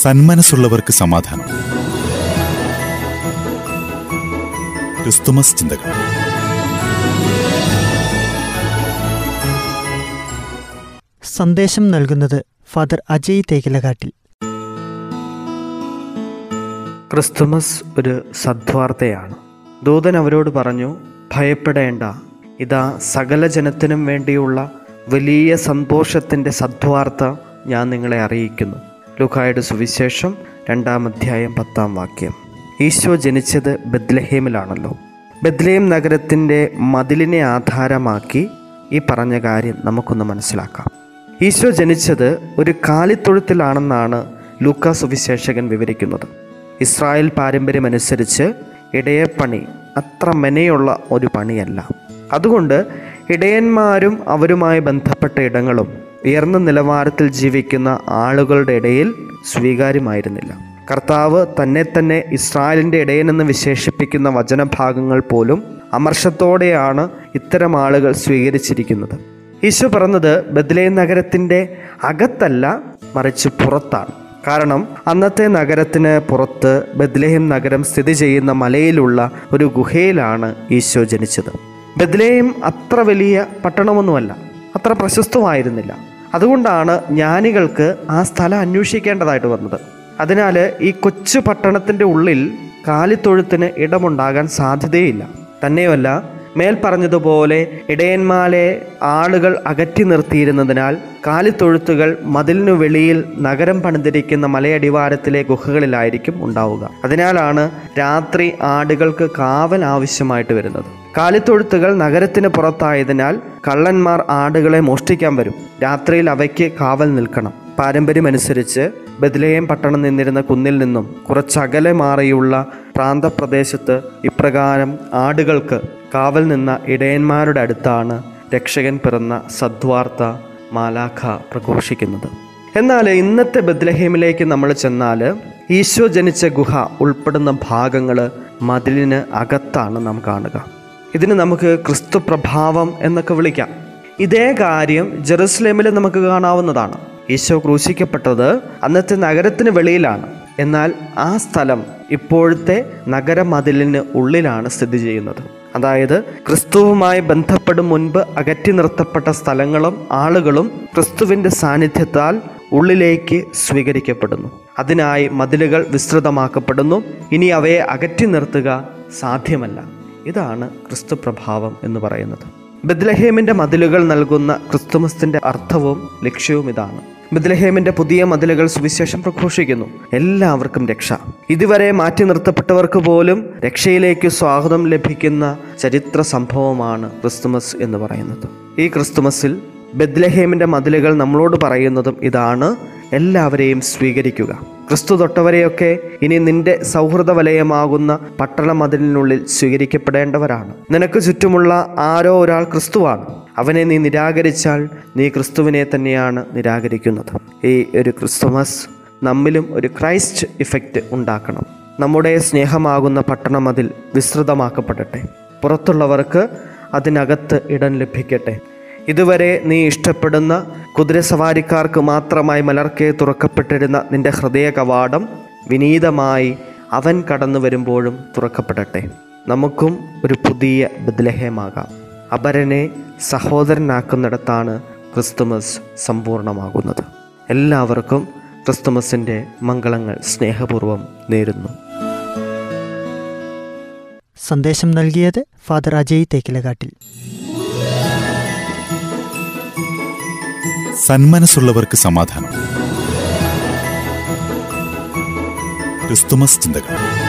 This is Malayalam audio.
സന്മനസ്സുള്ളവർക്ക് സമാധാനം. ക്രിസ്തുമസ് ചിന്തകൾ. സന്ദേശം നൽകുന്നത് ഫാദർ അജയ് തേക്കിലകാട്ടിൽ. ക്രിസ്തുമസ് ഒരു സദ്വാർത്തയാണ്. ദൂതൻ അവരോട് പറഞ്ഞു ഭയപ്പെടേണ്ട. ഇതാ സകല ജനത്തിനും വേണ്ടിയുള്ള വലിയ സന്തോഷത്തിന്റെ സദ്വാർത്ത ഞാൻ നിങ്ങളെ അറിയിക്കുന്നു. ലുക്കായുടെ സുവിശേഷം രണ്ടാം അധ്യായം പത്താം വാക്യം. ഈശോ ജനിച്ചത് ബദ്ലഹേമിലാണല്ലോ ബദ്ലഹേം നഗരത്തിന്റെ മതിലിനെ ആധാരമാക്കി ഈ പറഞ്ഞ കാര്യം നമുക്കൊന്ന് മനസ്സിലാക്കാം. ഈശോ ജനിച്ചത് ഒരു കാലിത്തൊഴുത്തിലാണെന്നാണ് ലൂക്ക സുവിശേഷകൻ വിവരിക്കുന്നത്. ഇസ്രായേൽ പാരമ്പര്യമനുസരിച്ച് ഇടയപ്പണി അത്ര മെനയുള്ള ഒരു പണിയല്ല. അതുകൊണ്ട് ഇടയന്മാരും അവരുമായി ബന്ധപ്പെട്ട ഇടങ്ങളും ഉയർന്ന നിലവാരത്തിൽ ജീവിക്കുന്ന ആളുകളുടെ ഇടയിൽ സ്വീകാര്യമായിരുന്നില്ല. കർത്താവ് തന്നെ തന്നെ ഇസ്രായേലിന്റെ ഇടയനെന്ന് വിശേഷിപ്പിക്കുന്ന വചനഭാഗങ്ങൾ പോലും അമർഷത്തോടെയാണ് ഇത്തരം ആളുകൾ സ്വീകരിച്ചിരിക്കുന്നത്. ഈശോ പറഞ്ഞത് ബദ്ലേ നഗരത്തിന്റെ അകത്തല്ല മറിച്ച് പുറത്താണ്. കാരണം അന്നത്തെ നഗരത്തിന് പുറത്ത് ബദ്ലേഹം നഗരം സ്ഥിതി ചെയ്യുന്ന മലയിലുള്ള ഒരു ഗുഹയിലാണ് ഈശോ ജനിച്ചത്. ബദ്ലേഹം അത്ര വലിയ പട്ടണമൊന്നുമല്ല. അത്ര പ്രശസ്തമായിരുന്നില്ല. അതുകൊണ്ടാണ് ജ്ഞാനികൾക്ക് ആ സ്ഥലം അന്വേഷിക്കേണ്ടതായിട്ട് വന്നത്. അതിനാൽ ഈ കൊച്ചു പട്ടണത്തിന്റെ ഉള്ളിൽ കാലിത്തൊഴുത്തിന് ഇടമുണ്ടാകാൻ സാധ്യതയില്ല. തന്നെയുമല്ല മേൽ പറഞ്ഞതുപോലെ ഇടയന്മാരെ ആളുകൾ അകറ്റി നിർത്തിയിരുന്നതിനാൽ കാലിത്തൊഴുത്തുകൾ മതിലിനു വെളിയിൽ നഗരം പണിതിരിക്കുന്ന മലയടിവാരത്തിലെ ഗുഹകളിലായിരിക്കും ഉണ്ടാവുക. അതിനാലാണ് രാത്രി ആടുകൾക്ക് കാവൽ ആവശ്യമായിട്ട് വരുന്നത്. കാലിത്തൊഴുത്തുകൾ നഗരത്തിന് പുറത്തായതിനാൽ കള്ളന്മാർ ആടുകളെ മോഷ്ടിക്കാൻ വരും. രാത്രിയിൽ അവയ്ക്ക് കാവൽ നിൽക്കണം. പാരമ്പര്യമനുസരിച്ച് ബദലേയം പട്ടണം നിന്നിരുന്ന കുന്നിൽ നിന്നും കുറച്ചകലെ മാറിയുള്ള പ്രാന്തപ്രദേശത്ത് ഇപ്രകാരം ആടുകൾക്ക് കാവൽ നിന്ന ഇടയന്മാരുടെ അടുത്താണ് രക്ഷകൻ പിറന്ന സദ്വാർത്ത മാലാഖ പ്രഘോഷിക്കുന്നത്. എന്നാൽ ഇന്നത്തെ ബദ്ലഹേമിലേക്ക് നമ്മൾ ചെന്നാൽ ഈശോ ജനിച്ച ഗുഹ ഉൾപ്പെടുന്ന ഭാഗങ്ങൾ മതിലിന് അകത്താണ് നാം കാണുക. ഇതിന് നമുക്ക് ക്രിസ്തു പ്രഭാവം എന്നൊക്കെ വിളിക്കാം. ഇതേ കാര്യം ജെറുസലേമിൽ നമുക്ക് കാണാവുന്നതാണ്. ഈശോ ക്രൂശിക്കപ്പെട്ടത് അന്നത്തെ നഗരത്തിന് വെളിയിലാണ്. എന്നാൽ ആ സ്ഥലം ഇപ്പോഴത്തെ നഗരമതിലിന് ഉള്ളിലാണ് സ്ഥിതി ചെയ്യുന്നത്. അതായത് ക്രിസ്തുവുമായി ബന്ധപ്പെടും മുൻപ് അകറ്റി നിർത്തപ്പെട്ട സ്ഥലങ്ങളും ആളുകളും ക്രിസ്തുവിന്റെ സാന്നിധ്യത്താൽ ഉള്ളിലേക്ക് സ്വീകരിക്കപ്പെടുന്നു. അതിനായി മതിലുകൾ വിസ്തൃതമാക്കപ്പെടുന്നു. ഇനി അവയെ അകറ്റി നിർത്തുക സാധ്യമല്ല. ഇതാണ് ക്രിസ്തു പ്രഭാവം എന്ന് പറയുന്നത്. ബദ്ലഹേമിന്റെ മതിലുകൾ നൽകുന്ന ക്രിസ്തുമസിന്റെ അർത്ഥവും ലക്ഷ്യവും ഇതാണ്. ബദ്ലഹേമിന്റെ പുതിയ മതിലുകൾ സുവിശേഷം പ്രഘോഷിക്കുന്നു. എല്ലാവർക്കും രക്ഷ. ഇതുവരെ മാറ്റി നിർത്തപ്പെട്ടവർക്ക് പോലും രക്ഷയിലേക്ക് സ്വാഗതം ലഭിക്കുന്ന ചരിത്ര സംഭവമാണ് ക്രിസ്തുമസ് എന്ന് പറയുന്നത്. ഈ ക്രിസ്തുമസിൽ ബദ്ലഹേമിന്റെ മതിലുകൾ നമ്മളോട് പറയുന്നതും ഇതാണ്. എല്ലാവരെയും സ്വീകരിക്കുക. ക്രിസ്തു തൊട്ടവരെയൊക്കെ ഇനി നിന്റെ സൗഹൃദ വലയമാകുന്ന പട്ടണ മതിലിനുള്ളിൽ സ്വീകരിക്കപ്പെടേണ്ടവരാണ്. നിനക്ക് ചുറ്റുമുള്ള ആരോ ഒരാൾ ക്രിസ്തുവാണ്. അവനെ നീ നിരാകരിച്ചാൽ നീ ക്രിസ്തുവിനെ തന്നെയാണ് നിരാകരിക്കുന്നത്. ഈ ഒരു ക്രിസ്തുമസ് നമ്മിലും ഒരു ക്രൈസ്റ്റ് ഇഫക്റ്റ് ഉണ്ടാക്കണം. നമ്മുടെ സ്നേഹമാകുന്ന പട്ടണമതിൽ വിസ്തൃതമാക്കപ്പെടട്ടെ. പുറത്തുള്ളവർക്ക് അതിനകത്ത് ഇടം ലഭിക്കട്ടെ. ഇതുവരെ നീ ഇഷ്ടപ്പെടുന്ന കുതിരസവാരിക്കാർക്ക് മാത്രമായി മലർക്കെ തുറക്കപ്പെട്ടിരുന്ന നിന്റെ ഹൃദയ കവാടം വിനീതമായി അവൻ കടന്നു വരുമ്പോഴും തുറക്കപ്പെടട്ടെ. നമുക്കും ഒരു പുതിയ ബദ്ലഹേമാകാം അപരനെ സഹോദരനാക്കുന്നിടത്താണ് ക്രിസ്തുമസ് സമ്പൂർണമാകുന്നത്. എല്ലാവർക്കും ക്രിസ്തുമസിന്റെ മംഗളങ്ങൾ സ്നേഹപൂർവം നേരുന്നു. സന്ദേശം നൽകിയത് ഫാദർ അജയ് തേക്കിലകാട്ടിൽ. സന്മനസ്സുള്ളവർക്ക് സമാധാനം. ക്രിസ്തുമസ് ചിന്തകൾ.